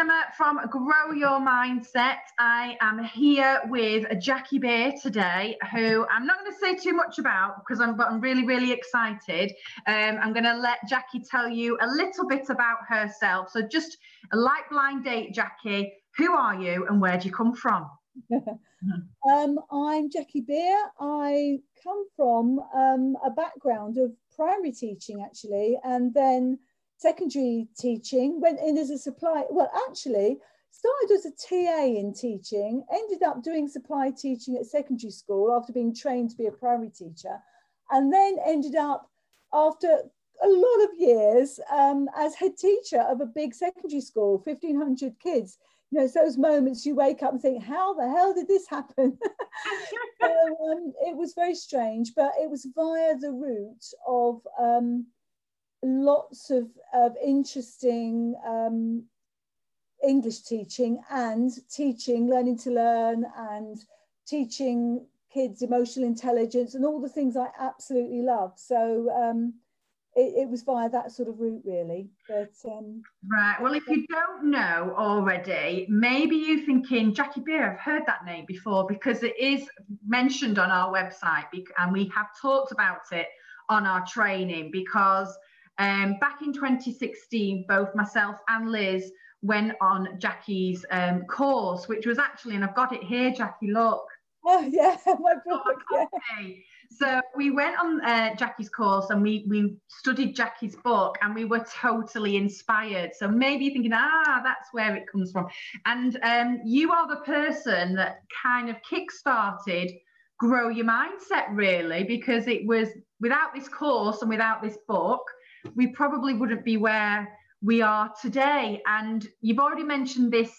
Gemma from Grow Your Mindset. I am here with Jackie Beere today, who I'm not going to say too much about because I'm, but I'm really, really excited. Um, I'm going to let Jackie tell you a little bit about herself. So, just a light blind date, Jackie. Who are you and where do you come from? um, I'm Jackie Beere. I come from um, a background of primary teaching, actually, and then secondary teaching, went in as a supply, well, actually started as a TA in teaching, ended up doing supply teaching at secondary school after being trained to be a primary teacher, and then ended up after a lot of years um, as head teacher of a big secondary school, 1500 kids. You know, it's those moments you wake up and think, how the hell did this happen? so, um, it was very strange, but it was via the route of um, lots of, of interesting um, English teaching and teaching, learning to learn and teaching kids emotional intelligence and all the things I absolutely love. So um, it, it, was via that sort of route, really. But um, right. Well, if you don't know already, maybe you're thinking Jackie Beere. I've heard that name before because it is mentioned on our website, and we have talked about it on our training because um, back in 2016, both myself and Liz went on Jackie's um, course, which was actually, and I've got it here, Jackie, look. Oh, yeah, my book. Yeah. So we went on uh, Jackie's course and we, we studied Jackie's book and we were totally inspired. So maybe you're thinking, ah, that's where it comes from. And um, you are the person that kind of kick-started Grow Your Mindset, really, because it was without this course and without this book, we probably wouldn't be where we are today. And you've already mentioned this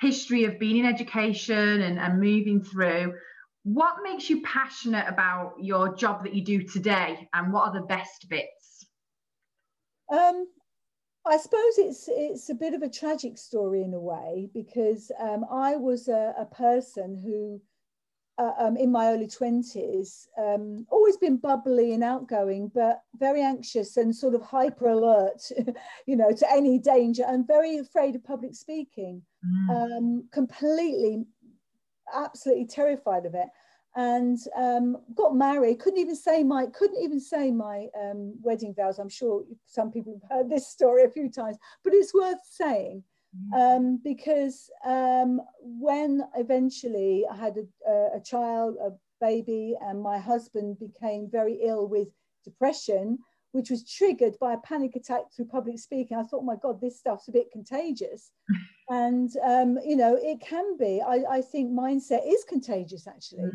history of being in education and, and moving through. What makes you passionate about your job that you do today, and what are the best bits? Um, I suppose it's it's a bit of a tragic story in a way because um, I was a, a person who uh, um, in my early 20s, um, always been bubbly and outgoing, but very anxious and sort of hyper alert, you know, to any danger and very afraid of public speaking, mm. um, completely, absolutely terrified of it. And um, got married, couldn't even say my, couldn't even say my um, wedding vows. I'm sure some people have heard this story a few times, but it's worth saying um, because um, when eventually I had a, a, child, a baby, and my husband became very ill with depression, which was triggered by a panic attack through public speaking, I thought, oh my God, this stuff's a bit contagious. and, um, you know, it can be. I, I, think mindset is contagious, actually.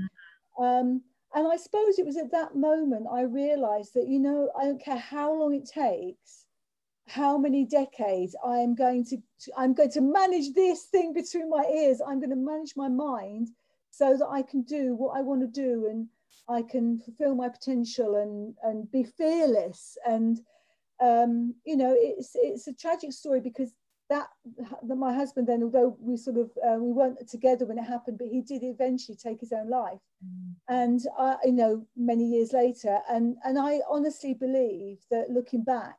Mm. Um, and I suppose it was at that moment I realized that, you know, I don't care how long it takes how many decades I'm going to, to, I'm going to manage this thing between my ears. I'm going to manage my mind so that I can do what I want to do and I can fulfill my potential and and be fearless. And um, you know, it's it's a tragic story because that, that my husband then, although we sort of uh, we weren't together when it happened, but he did eventually take his own life. Mm. And I, you know, many years later, and and I honestly believe that looking back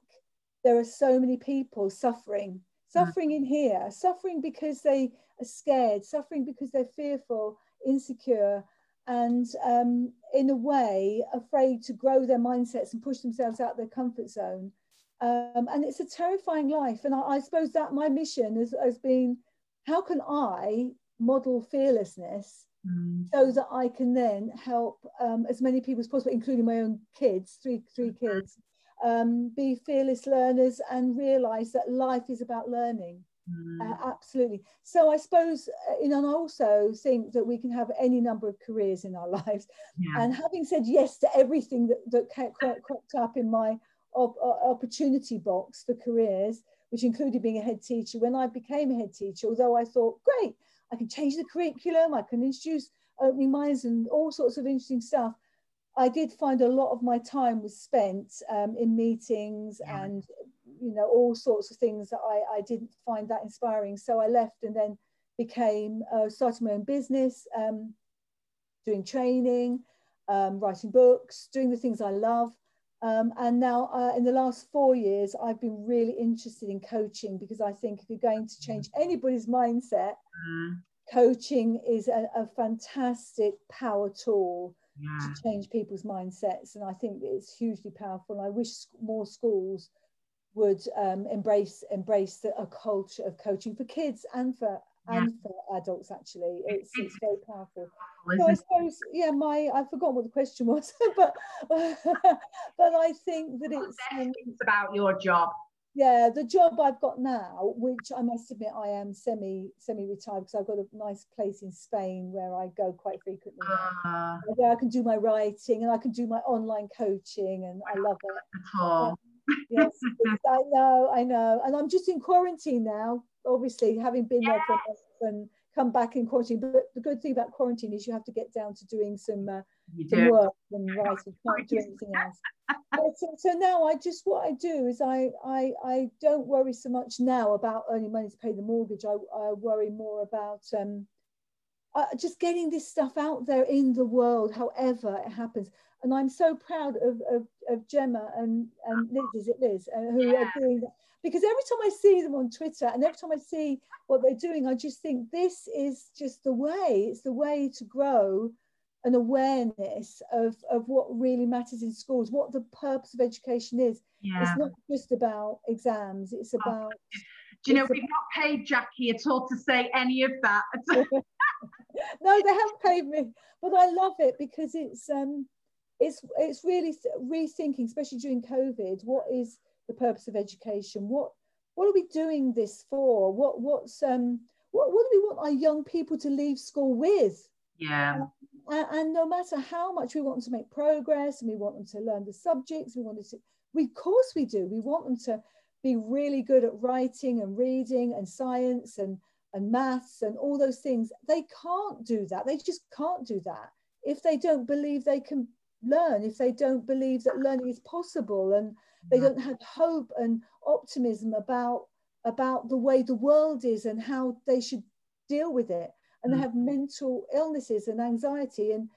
there are so many people suffering, suffering in here, suffering because they are scared, suffering because they're fearful, insecure, and um, in a way afraid to grow their mindsets and push themselves out of their comfort zone. Um, and it's a terrifying life. And I, I suppose that my mission has, has, been how can I model fearlessness mm. so that I can then help um, as many people as possible, including my own kids, three, three kids, um, be fearless learners and realize that life is about learning. Mm. Uh, absolutely. So I suppose, uh, you know, and I also think that we can have any number of careers in our lives. Yeah. And having said yes to everything that, that cropped up in my op- opportunity box for careers, which included being a head teacher, when I became a head teacher, although I thought, great, I can change the curriculum, I can introduce opening minds and all sorts of interesting stuff. I did find a lot of my time was spent um, in meetings yeah. and you know all sorts of things that I, I didn't find that inspiring. So I left and then became uh, starting my own business, um, doing training, um, writing books, doing the things I love. Um, and now, uh, in the last four years, I've been really interested in coaching because I think if you're going to change anybody's mindset, mm. coaching is a, a, fantastic power tool yeah. to change people's mindsets. And I think it's hugely powerful. And I wish more schools would um, embrace embrace a culture of coaching for kids and for yeah. and for adults actually it's it's very powerful so i suppose yeah my i forgot what the question was but but i think that it's um, it's about your job yeah the job i've got now which i must admit i am semi semi retired because i've got a nice place in spain where i go quite frequently uh, where i can do my writing and i can do my online coaching and i love it yes, I know, I know. And I'm just in quarantine now, obviously, having been yes. there for a month and come back in quarantine. But the good thing about quarantine is you have to get down to doing some, uh, some work and writing. Can't do anything else. so, so, now I just what I do is I, I I don't worry so much now about earning money to pay the mortgage. I, I worry more about um, uh, just getting this stuff out there in the world, however it happens and I'm so proud of, of, of Gemma and, and Liz, is it Liz, uh, who yeah. are doing that. Because every time I see them on Twitter and every time I see what they're doing, I just think this is just the way, it's the way to grow an awareness of, of what really matters in schools, what the purpose of education is. Yeah. It's not just about exams, it's about. Do you know, we've not paid Jackie at all to say any of that. no, they haven't paid me, but I love it because it's um it's it's really rethinking, especially during COVID, what is the purpose of education? What what are we doing this for? What what's um what, what do we want our young people to leave school with? Yeah. and, and no matter how much we want them to make progress and we want them to learn the subjects, we want to, we, of course we do. We want them to be really good at writing and reading and science and, and maths and all those things. They can't do that. They just can't do that if they don't believe they can learn if they don't believe that learning is possible and they don't have hope and optimism about about the way the world is and how they should deal with it. And they mm. have mental illnesses and anxiety and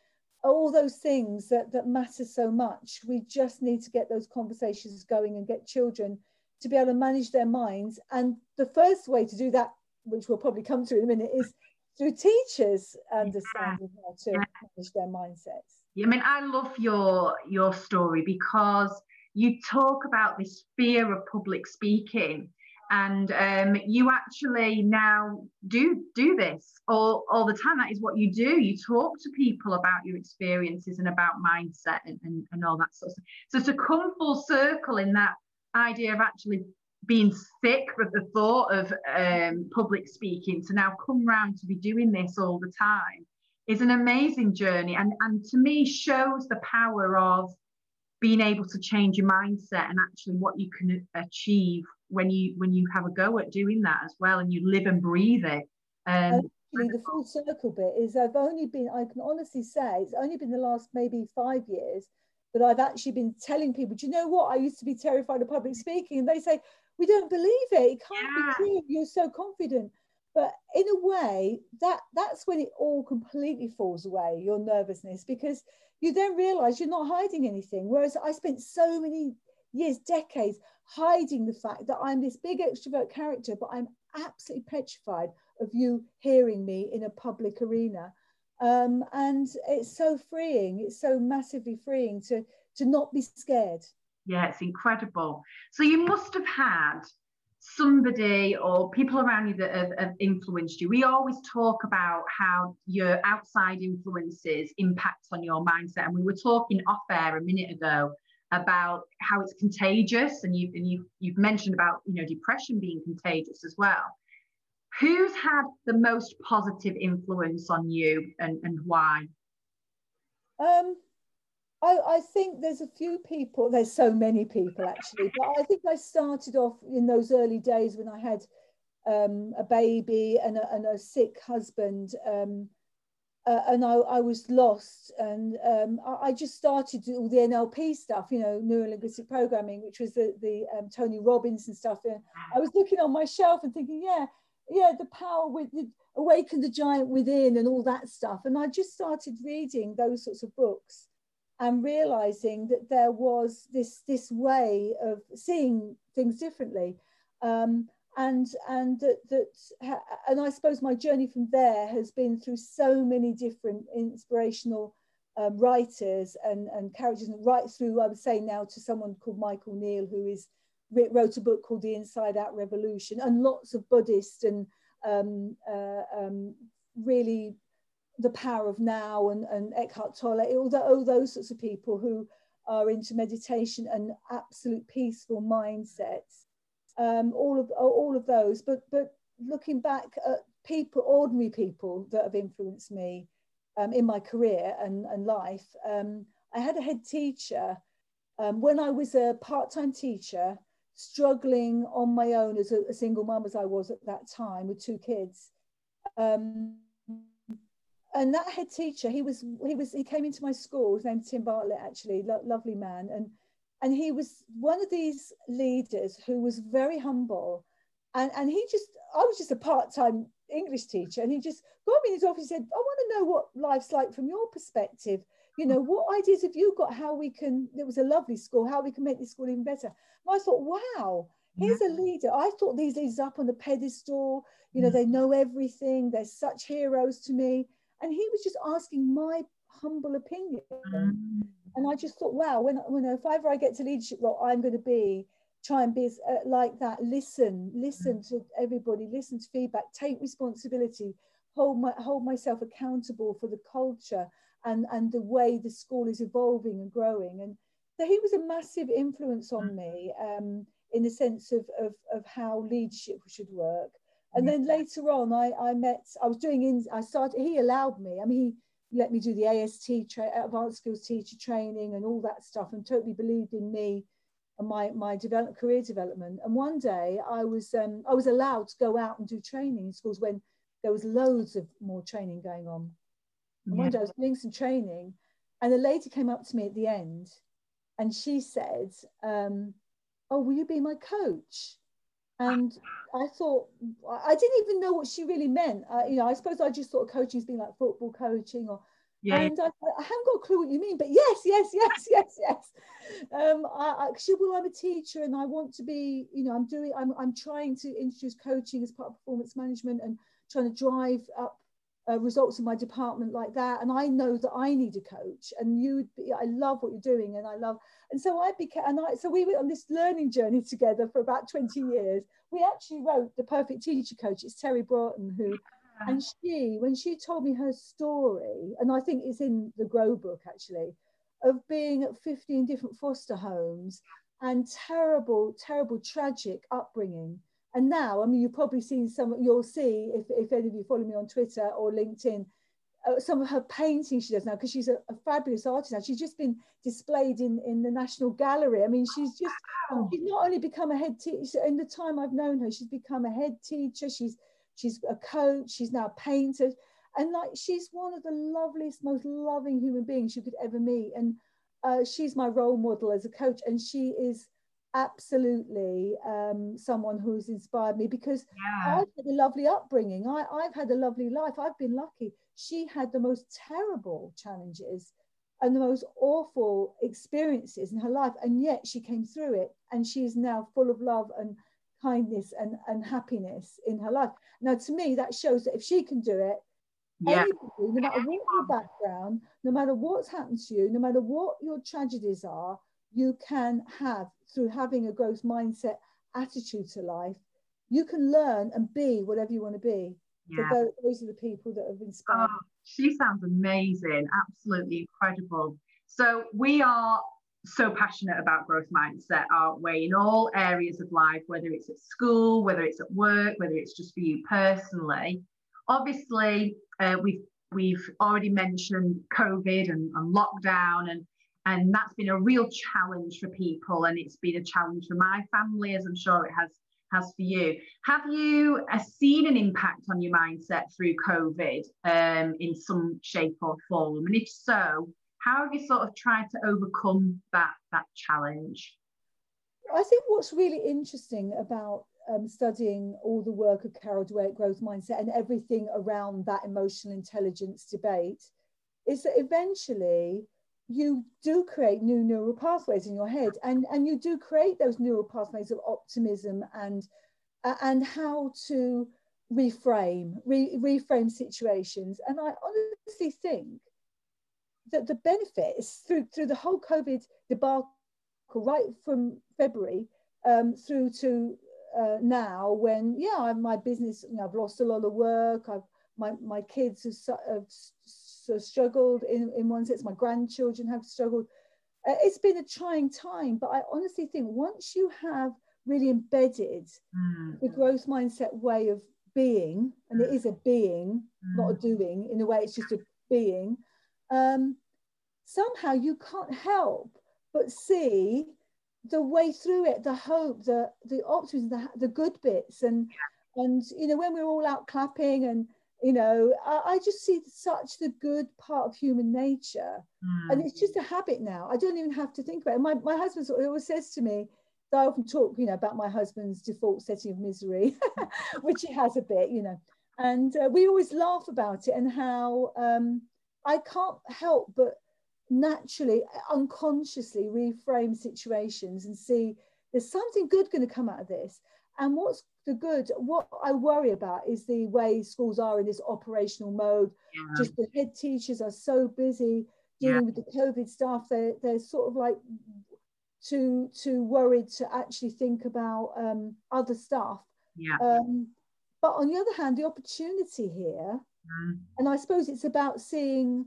all those things that, that matter so much. We just need to get those conversations going and get children to be able to manage their minds. And the first way to do that which we'll probably come to in a minute is through teachers understanding how to manage their mindsets. Yeah, I mean, I love your your story because you talk about this fear of public speaking, and um, you actually now do do this all, all the time. That is what you do. You talk to people about your experiences and about mindset and, and, and all that sort of stuff. So to come full circle in that idea of actually being sick with the thought of um, public speaking to now come round to be doing this all the time is an amazing journey and, and to me shows the power of being able to change your mindset and actually what you can achieve when you when you have a go at doing that as well and you live and breathe it um, Actually, the full circle bit is I've only been, I can honestly say, it's only been the last maybe five years that I've actually been telling people, do you know what? I used to be terrified of public speaking. And they say, we don't believe it. It can't yeah. be true. You're so confident but in a way that that's when it all completely falls away your nervousness because you then realize you're not hiding anything. Whereas i spent so many years decades hiding the fact that i'm this big extrovert character but i'm absolutely petrified of you hearing me in a public arena. Um, and it's so freeing. It's so massively freeing to to not be scared. Yeah it's incredible. So you must have had somebody or people around you that have, have, influenced you. We always talk about how your outside influences impact on your mindset. And we were talking off air a minute ago about how it's contagious, and you and you you've mentioned about you know depression being contagious as well. Who's had the most positive influence on you and, and why? Um, I, I think there's a few people, there's so many people actually, but I think I started off in those early days when I had um, a baby and a, and a sick husband. Um, uh, and I, I, was lost, and um, I, I, just started all the NLP stuff, you know, neuro linguistic programming, which was the, the um, Tony Robbins and stuff. And I was looking on my shelf and thinking, yeah, yeah, the power with the awaken the giant within and all that stuff. And I just started reading those sorts of books and realizing that there was this this way of seeing things differently. Um, and and that, that and i suppose my journey from there has been through so many different inspirational um, writers and and characters and right through i would say now to someone called michael Neill who is wrote a book called the inside out revolution and lots of buddhist and um, uh, um, really the power of now and, and Eckhart Tolle, all, the, all those sorts of people who are into meditation and absolute peaceful mindsets. Um, all of all of those, but but looking back at people, ordinary people that have influenced me um, in my career and, and life, um, I had a head teacher um, when I was a part-time teacher, struggling on my own as a, a single mum as I was at that time with two kids. Um, and that head teacher, he was he was he came into my school. His name's Tim Bartlett, actually, lo- lovely man, and and he was one of these leaders who was very humble, and and he just I was just a part time English teacher, and he just got me in his office and said, I want to know what life's like from your perspective. You know, what ideas have you got? How we can? It was a lovely school. How we can make this school even better. And I thought, wow, here's a leader. I thought these leaders up on the pedestal. You know, mm. they know everything. They're such heroes to me and he was just asking my humble opinion. Mm. And I just thought, wow, when, when if ever I get to leadership role, I'm going to be try and be uh, like that. Listen, listen mm. to everybody, listen to feedback, take responsibility, hold my hold myself accountable for the culture and and the way the school is evolving and growing. And so he was a massive influence on mm. me um, in the sense of, of of how leadership should work. And then later on, I, I met, I was doing, in, I started, he allowed me, I mean, he let me do the AST, tra- advanced skills teacher training and all that stuff and totally believed in me and my, my develop, career development. And one day I was, um, I was allowed to go out and do training in schools when there was loads of more training going on. And yeah. one day I was doing some training and a lady came up to me at the end and she said, um, oh, will you be my coach? And I thought I didn't even know what she really meant. Uh, you know, I suppose I just thought coaching as being like football coaching or. Yeah. And I, I, haven't got a clue what you mean, but yes, yes, yes, yes, yes. Um, I, I, well, I'm a teacher and I want to be, you know, I'm doing, I'm, I'm trying to introduce coaching as part of performance management and trying to drive up uh, results in my department like that. And I know that I need a coach and you I love what you're doing and I love, and so I became, and I, so we were on this learning journey together for about 20 years. We actually wrote The Perfect Teacher Coach. It's Terri Broughton who, and she, when she told me her story, and I think it's in the Grow book actually, of being at 15 different foster homes and terrible, terrible, tragic upbringing and now, I mean, you've probably seen some, you'll see if, if any of you follow me on Twitter or LinkedIn, uh, some of her paintings she does now, because she's a, a, fabulous artist now. She's just been displayed in, in the National Gallery. I mean, she's just, she's not only become a head teacher, in the time I've known her, she's become a head teacher, she's, she's a coach, she's now a painter. And like, she's one of the loveliest, most loving human beings you could ever meet. And uh, she's my role model as a coach. And she is, absolutely um, someone who's inspired me because yeah. I've had a lovely upbringing. I, I've had a lovely life. I've been lucky. She had the most terrible challenges and the most awful experiences in her life. And yet she came through it and she's now full of love and kindness and, and happiness in her life. Now, to me, that shows that if she can do it, yeah. Anybody, no matter what your background, no matter what's happened to you, no matter what your tragedies are, you can have through having a growth mindset attitude to life you can learn and be whatever you want to be yeah. so those, are the people that have inspired oh, she sounds amazing absolutely incredible. So we are so passionate about growth mindset aren't we? In all areas of life whether it's at school whether it's at work whether it's just for you personally. Obviously uh, we've we've already mentioned covid and, and lockdown and and that's been a real challenge for people and it's been a challenge for my family as i'm sure it has has for you. Have you uh, seen an impact on your mindset through covid um, in some shape or form? And if so how have you sort of tried to overcome that that challenge? I think what's really interesting about um, studying all the work of carol dweck growth mindset and everything around that emotional intelligence debate is that eventually you do create new neural pathways in your head and and you do create those neural pathways of optimism and uh, and how to reframe re, reframe situations. And i honestly think that the benefits through through the whole covid debacle right from february um, through to uh, now when yeah my business you know, i've lost a lot of work. I've my, my kids have, have sort of struggled in, in one sense. My grandchildren have struggled. Uh, it's been a trying time, but I honestly think once you have really embedded mm. the growth mindset way of being, and it is a being, mm. not a doing, in a way, it's just a being, um, somehow you can't help but see the way through it, the hope, the the optimism, the, the good bits, and and you know when we're all out clapping and you know I, I, just see such the good part of human nature. Mm. and it's just a habit now. I don't even have to think about it. My, my husband always says to me that i often talk you know about my husband's default setting of misery which he has a bit you know. And uh, we always laugh about it and how um, i can't help but naturally unconsciously reframe situations and see there's something good going to come out of this. And what's the good. What I worry about is the way schools are in this operational mode. Yeah. Just the head teachers are so busy dealing yeah. with the COVID stuff. They're, they're sort of like too too worried to actually think about um, other stuff. Yeah. Um, but on the other hand, the opportunity here, mm. and I suppose it's about seeing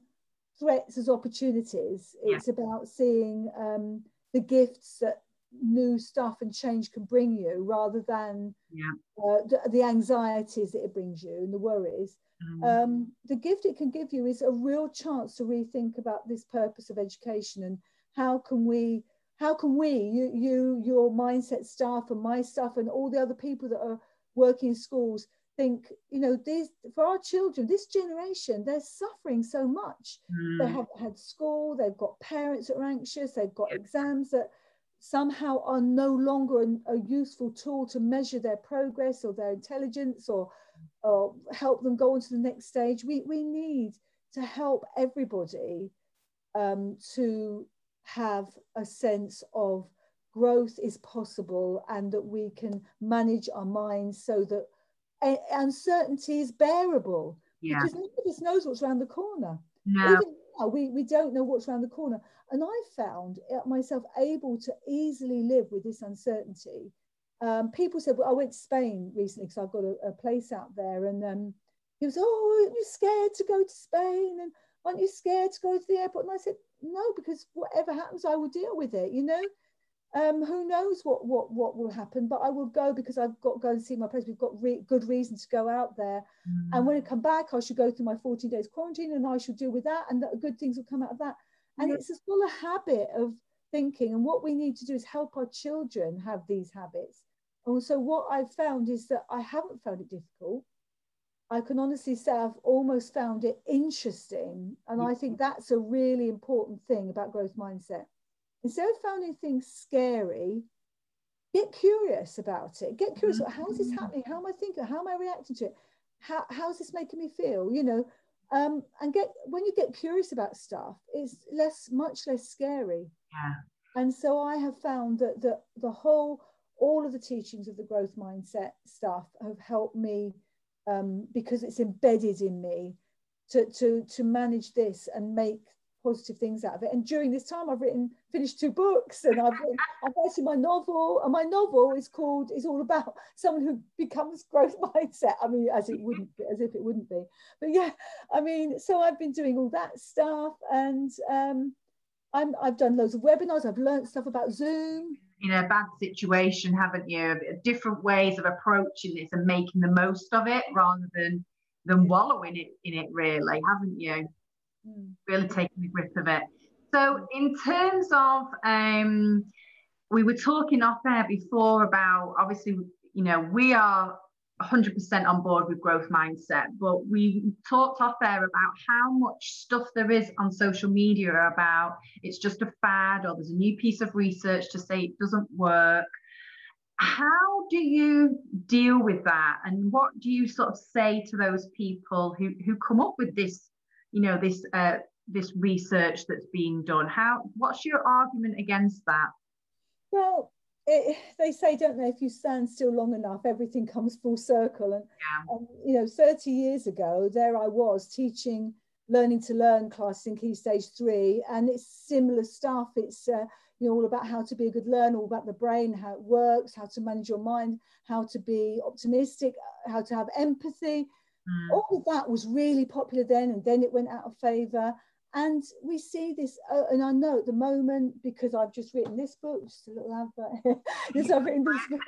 threats as opportunities. It's yeah. about seeing um, the gifts that new stuff and change can bring you rather than yeah. uh, the, the, anxieties that it brings you and the worries. Mm. Um, the gift it can give you is a real chance to rethink about this purpose of education and how can we how can we you you your mindset staff and my staff and all the other people that are working in schools think you know these for our children this generation they're suffering so much mm. they haven't had school they've got parents that are anxious they've got exams that somehow are no longer a, a, useful tool to measure their progress or their intelligence or, or help them go on to the next stage. We, we need to help everybody um, to have a sense of growth is possible and that we can manage our minds so that uncertainty is bearable. Yeah. Because none of us knows what's around the corner. No. Even we, we don't know what's around the corner. And I found myself able to easily live with this uncertainty. Um, people said, well, I went to Spain recently because I've got a, a, place out there. And um, he was, oh, aren't you scared to go to Spain? And aren't you scared to go to the airport? And I said, no, because whatever happens, I will deal with it, you know? Um, who knows what, what, what will happen, but I will go because I've got to go and see my place. We've got re- good reason to go out there. Mm. And when I come back, I should go through my 14 days quarantine and I should deal with that. And that good things will come out of that. And it's a full habit of thinking. And what we need to do is help our children have these habits. And so what I've found is that I haven't found it difficult. I can honestly say I've almost found it interesting. And I think that's a really important thing about growth mindset. Instead of finding things scary, get curious about it. Get curious about how is this mm-hmm. happening? How am I thinking? How am I reacting to it? How, how's this making me feel? You know, um, and get when you get curious about stuff it's less much less scary yeah and so i have found that the, the whole all of the teachings of the growth mindset stuff have helped me um, because it's embedded in me to, to, to manage this and make positive things out of it. And during this time, I've written, finished two books, and I've written, I've written my novel. And my novel is called is all about someone who becomes growth mindset. I mean, as it wouldn't be, as if it wouldn't be. But yeah, I mean, so I've been doing all that stuff, and um, I'm I've done loads of webinars. I've learned stuff about Zoom. In a bad situation, haven't you? Different ways of approaching this and making the most of it rather than than wallowing it in it, really, haven't you? Mm. really taking the grip of it. So, in terms of, um, we were talking off there before about obviously, you know, we are 100% on board with growth mindset, but we talked off there about how much stuff there is on social media about it's just a fad or there's a new piece of research to say it doesn't work. How do you deal with that? And what do you sort of say to those people who, who come up with this you know this uh, this research that's being done. How what's your argument against that? Well, it, they say, don't they, if you stand still long enough, everything comes full circle. And, yeah. and, you know, 30 years ago, there I was teaching learning to learn class in Key Stage 3, and it's similar stuff. It's uh, you know all about how to be a good learner, all about the brain, how it works, how to manage your mind, how to be optimistic, how to have empathy. Mm. All of that was really popular then, and then it went out of favour. And we see this, uh, and I know at the moment because I've just written this book, just a little advert. yes, I've written this book.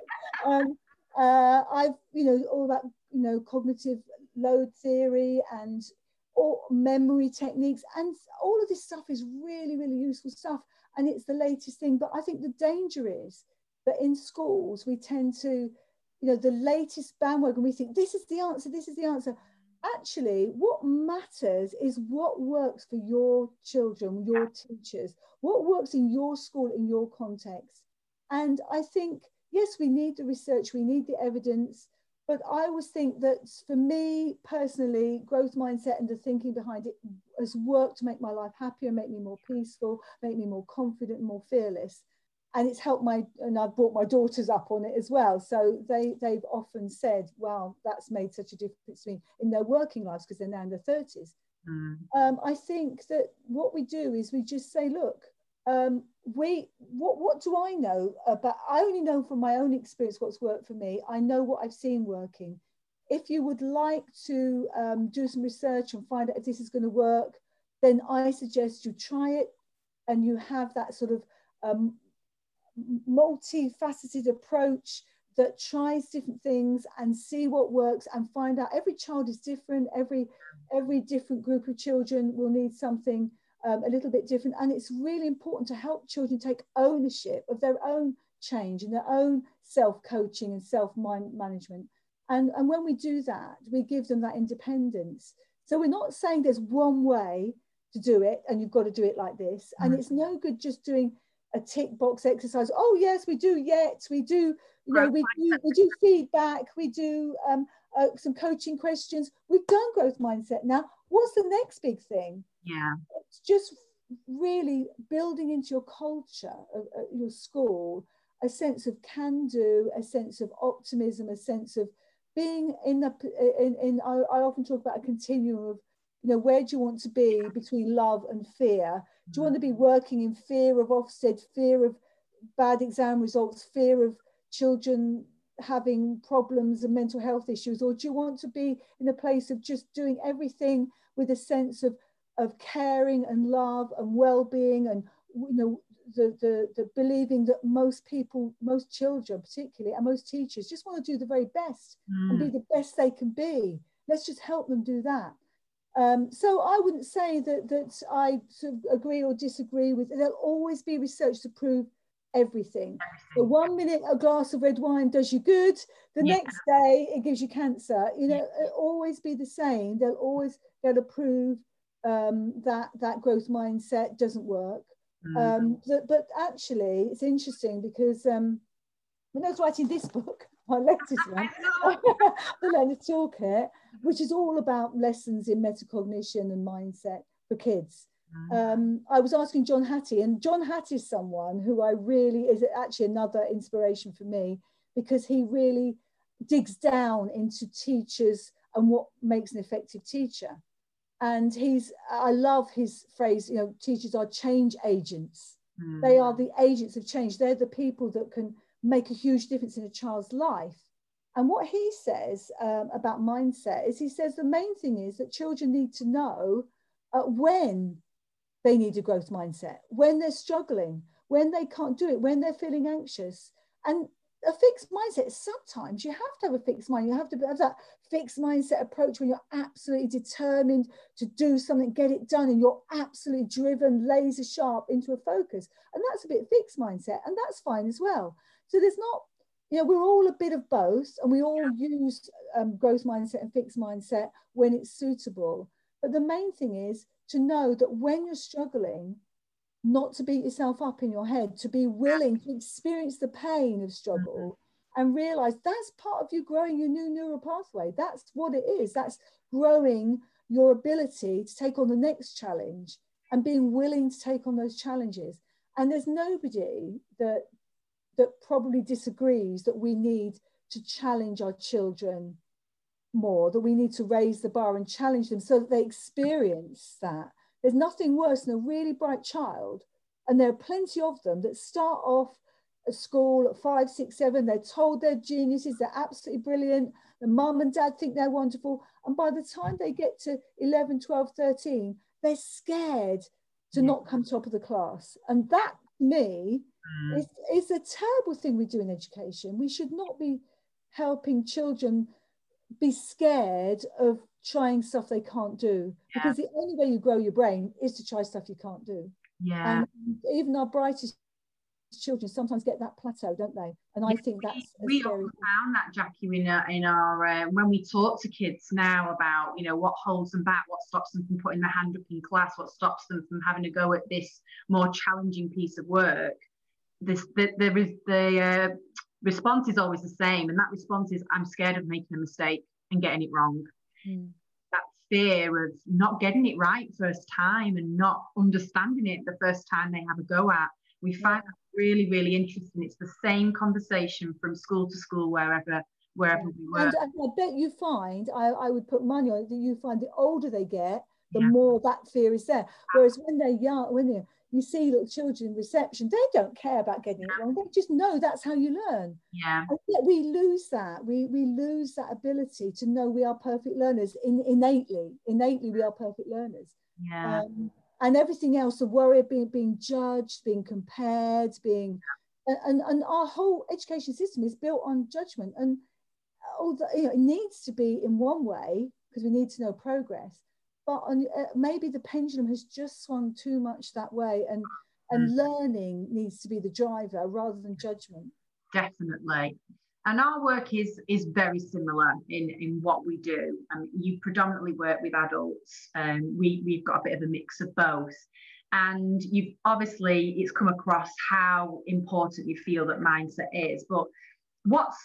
Um, uh, I've, you know, all that, you know, cognitive load theory and all memory techniques, and all of this stuff is really, really useful stuff. And it's the latest thing. But I think the danger is that in schools we tend to, you know, the latest bandwagon. We think this is the answer. This is the answer actually what matters is what works for your children your teachers what works in your school in your context and i think yes we need the research we need the evidence but i always think that for me personally growth mindset and the thinking behind it has worked to make my life happier make me more peaceful make me more confident more fearless and it's helped my and I've brought my daughters up on it as well. So they they've often said, "Wow, that's made such a difference to me in their working lives because they're now in their thirties. Mm. Um, I think that what we do is we just say, "Look, um, we what what do I know about? I only know from my own experience what's worked for me. I know what I've seen working. If you would like to um, do some research and find out if this is going to work, then I suggest you try it and you have that sort of um, multifaceted approach that tries different things and see what works and find out every child is different every every different group of children will need something um, a little bit different. And it's really important to help children take ownership of their own change and their own self-coaching and self-mind management. And and when we do that we give them that independence. So we're not saying there's one way to do it and you've got to do it like this. And it's no good just doing a tick box exercise. Oh yes, we do yet. We do, you know, we do, we do feedback. We do um, uh, some coaching questions. We've done growth mindset. Now, what's the next big thing? Yeah, it's just really building into your culture of, of your school a sense of can do, a sense of optimism, a sense of being in the in, in I, I often talk about a continuum of you know where do you want to be between love and fear do you want to be working in fear of Ofsted, fear of bad exam results, fear of children having problems and mental health issues? Or do you want to be in a place of just doing everything with a sense of, of caring and love and well-being and you know the, the, the believing that most people, most children particularly, and most teachers just want to do the very best mm. and be mm. the best they can be. Let's just help them do that. Um, so I wouldn't say that that I sort of agree or disagree with. There'll always be research to prove everything. The one minute a glass of red wine does you good, the yeah. next day it gives you cancer. You know, yeah. it'll always be the same. They'll always they'll prove um, that that growth mindset doesn't work. Mm. Um, but, but, actually, it's interesting because um, when I was writing this book, my latest one, the Learner's Toolkit, which is all about lessons in metacognition and mindset for kids. Mm. Um, I was asking John Hattie, and John Hattie is someone who I really is actually another inspiration for me because he really digs down into teachers and what makes an effective teacher. And he's, I love his phrase, you know, teachers are change agents. Mm. They are the agents of change. They're the people that can make a huge difference in a child's life. And what he says um, about mindset is he says the main thing is that children need to know uh, when they need a growth mindset, when they're struggling, when they can't do it, when they're feeling anxious. And a fixed mindset, sometimes you have to have a fixed mind. You have to have that fixed mindset approach when you're absolutely determined to do something, get it done, and you're absolutely driven, laser sharp into a focus. And that's a bit fixed mindset, and that's fine as well. So there's not, you know, we're all a bit of both, and we all use um, growth mindset and fixed mindset when it's suitable. But the main thing is to know that when you're struggling, not to beat yourself up in your head, to be willing to experience the pain of struggle mm-hmm. and realize that's part of you growing your new neural pathway. That's what it is. That's growing your ability to take on the next challenge and being willing to take on those challenges. And there's nobody that that probably disagrees that we need to challenge our children more, that we need to raise the bar and challenge them so that they experience that. There's nothing worse than a really bright child, and there are plenty of them that start off at school at five, six, seven. They're told they're geniuses, they're absolutely brilliant. The mum and dad think they're wonderful. And by the time they get to 11, 12, 13, they're scared to not come top of the class. And that, me, mm. is, is a terrible thing we do in education. We should not be helping children be scared of trying stuff they can't do yeah. because the only way you grow your brain is to try stuff you can't do. Yeah. And even our brightest children sometimes get that plateau, don't they? And I think that's we, we often found that Jackie in our, in our uh, when we talk to kids now about you know what holds them back, what stops them from putting their hand up in class, what stops them from having to go at this more challenging piece of work. This the, there is the uh, response is always the same, and that response is I'm scared of making a mistake and getting it wrong. Mm. That fear of not getting it right first time and not understanding it the first time they have a go at. We find that really, really interesting. It's the same conversation from school to school, wherever wherever we work. And, and I bet you find, I, I would put money on it, that you find the older they get, the yeah. more that fear is there. Whereas when they're young, when they're, you see little children in reception, they don't care about getting it wrong. They just know that's how you learn. Yeah. We lose that. We we lose that ability to know we are perfect learners in, innately. Innately, we are perfect learners. Yeah. Um, and everything else, the worry of being, being judged, being compared, being, and, and our whole education system is built on judgment. And although, you know, it needs to be in one way because we need to know progress, but on, uh, maybe the pendulum has just swung too much that way and, and mm. learning needs to be the driver rather than judgment. Definitely and our work is is very similar in in what we do. Um, you predominantly work with adults. Um, we we've got a bit of a mix of both. And you've obviously it's come across how important you feel that mindset is. But what's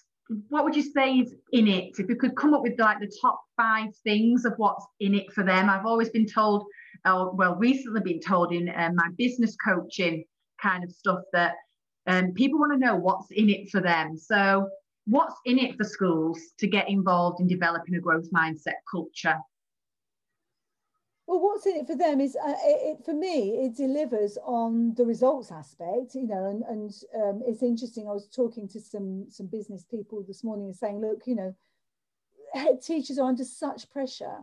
what would you say is in it? If you could come up with like the top five things of what's in it for them. I've always been told uh, well recently been told in uh, my business coaching kind of stuff that um, people want to know what's in it for them. So what's in it for schools to get involved in developing a growth mindset culture? Well, what's in it for them is, uh, it, for me, it delivers on the results aspect, you know, and, and um, it's interesting. I was talking to some, some business people this morning and saying, look, you know, head teachers are under such pressure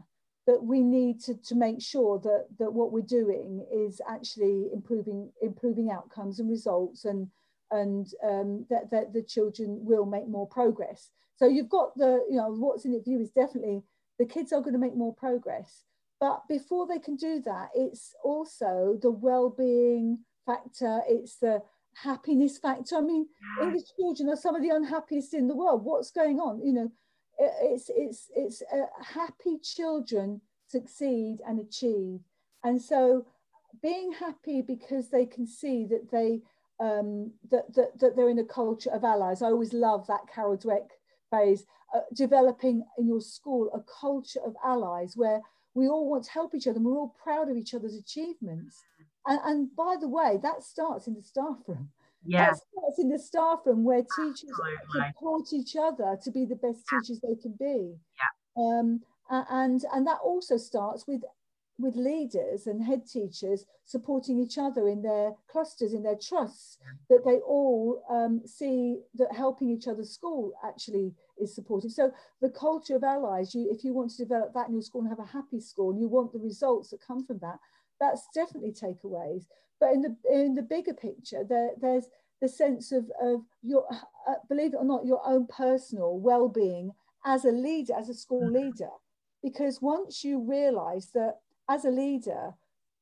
that we need to, to make sure that, that what we're doing is actually improving, improving outcomes and results and, and um, that, that the children will make more progress. So you've got the, you know, what's in it for you is definitely the kids are going to make more progress. But before they can do that, it's also the well-being factor, it's the happiness factor. I mean, English children are some of the unhappiest in the world. What's going on? You know, it's it's it's uh, happy children succeed and achieve, and so being happy because they can see that they um, that, that, that they're in a culture of allies. I always love that Carol Dweck phrase, uh, developing in your school a culture of allies where we all want to help each other and we're all proud of each other's achievements. And, and by the way, that starts in the staff room. Yeah. That starts in the staff room where teachers Absolutely. support each other to be the best teachers they can be. Yeah. Um, and, and that also starts with with leaders and head teachers supporting each other in their clusters, in their trusts, that they all um, see that helping each other's school actually is supportive. So the culture of allies, you, if you want to develop that in your school and have a happy school and you want the results that come from that, that's definitely takeaways. But in the in the bigger picture, there, there's the sense of, of your, uh, believe it or not, your own personal well-being as a leader, as a school mm-hmm. leader. Because once you realize that as a leader,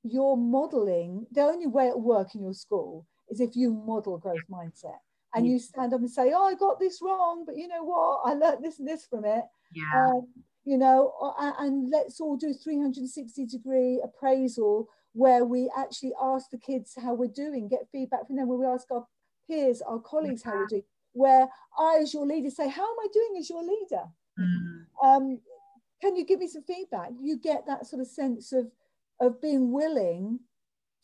you're modeling the only way it'll work in your school is if you model growth mindset and you stand up and say, Oh, I got this wrong, but you know what? I learned this and this from it. Yeah. Um, you know, and let's all do 360 degree appraisal where we actually ask the kids how we're doing, get feedback from them, where we ask our peers, our colleagues how we're doing, where I, as your leader, say, How am I doing as your leader? Mm. Um, can you give me some feedback? You get that sort of sense of, of being willing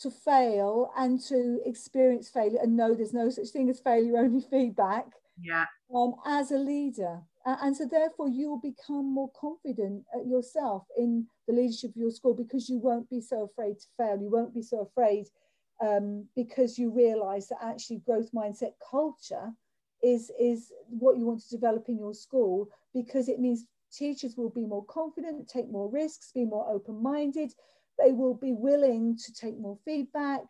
to fail and to experience failure and know there's no such thing as failure, only feedback. Yeah. Um, as a leader. And so therefore you'll become more confident yourself in the leadership of your school because you won't be so afraid to fail. You won't be so afraid um, because you realize that actually growth mindset culture is, is what you want to develop in your school because it means teachers will be more confident, take more risks, be more open-minded. They will be willing to take more feedback.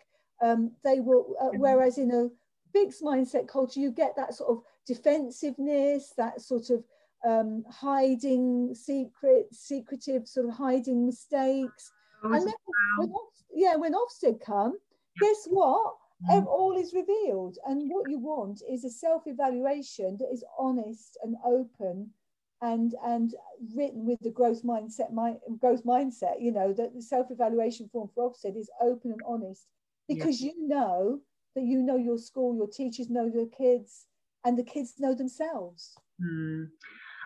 Um, they will, uh, mm-hmm. whereas in a fixed mindset culture, you get that sort of defensiveness, that sort of um, hiding secret, secretive sort of hiding mistakes. and then when, yeah, when Ofsted come, guess what? Mm. All is revealed. And what you want is a self-evaluation that is honest and open and and written with the growth mindset my growth mindset you know that the self-evaluation form for Ofsted is open and honest. Because you know that you know your school your teachers know your kids and the kids know themselves. Mm.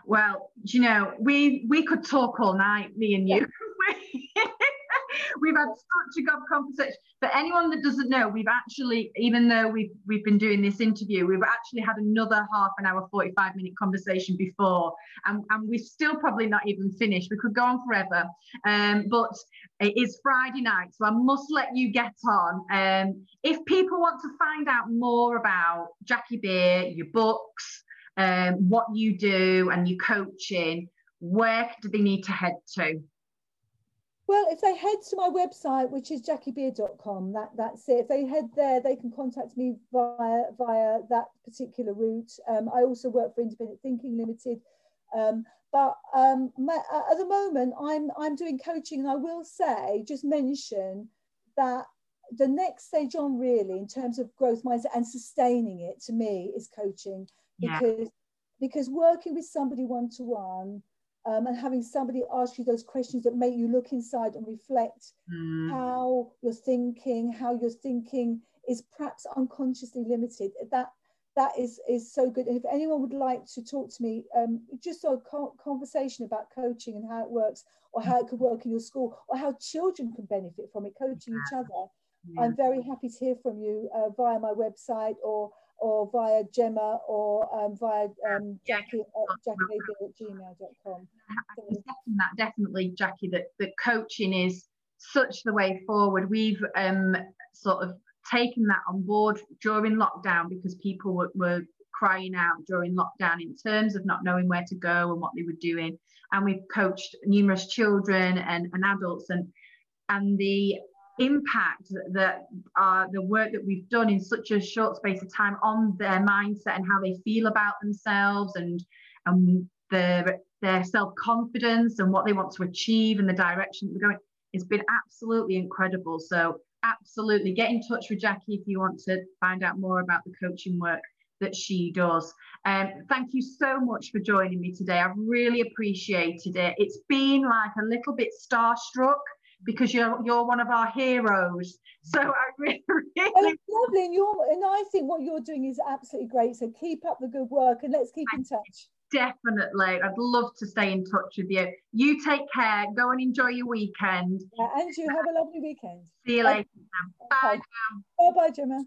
well you know we we could talk all night me and you we've had such a good conversation. For anyone that doesn't know, we've actually, even though we've we've been doing this interview, we've actually had another half an hour, 45 minute conversation before, and, and we've still probably not even finished. We could go on forever. Um, but it is Friday night, so I must let you get on. Um, if people want to find out more about Jackie Beere, your books, um, what you do, and your coaching, where do they need to head to? Well, if they head to my website, which is jackiebeere.com, that, that's it. If they head there, they can contact me via via that particular route. Um, I also work for Independent Thinking Limited. Um, but um, my, uh, at the moment, I'm, I'm doing coaching, and I will say, just mention that the next stage on really in terms of growth mindset and sustaining it to me is coaching because yeah. because working with somebody one to one um, and having somebody ask you those questions that make you look inside and reflect mm. how you're thinking, how you're thinking is perhaps unconsciously limited. That that is is so good. And if anyone would like to talk to me, um, just a conversation about coaching and how it works, or how it could work in your school, or how children can benefit from it, coaching each other, yeah. I'm very happy to hear from you uh, via my website or or via Gemma or um, via um, Jackie at jackie at gmail.com. that definitely, Jackie, that, that coaching is such the way forward. We've um, sort of taken that on board during lockdown because people were, were crying out during lockdown in terms of not knowing where to go and what they were doing. And we've coached numerous children and, and adults and and the impact that uh, the work that we've done in such a short space of time on their mindset and how they feel about themselves and and their their self-confidence and what they want to achieve and the direction they're going it's been absolutely incredible so absolutely get in touch with jackie if you want to find out more about the coaching work that she does. Um, thank you so much for joining me today. I've really appreciated it. It's been like a little bit starstruck because you're you're one of our heroes. So I really, really lovely, and you're and I think what you're doing is absolutely great. So keep up the good work and let's keep in touch. Definitely, I'd love to stay in touch with you. You take care. Go and enjoy your weekend. Yeah, and you have a lovely weekend. See you later. Bye. Bye, bye, Gemma.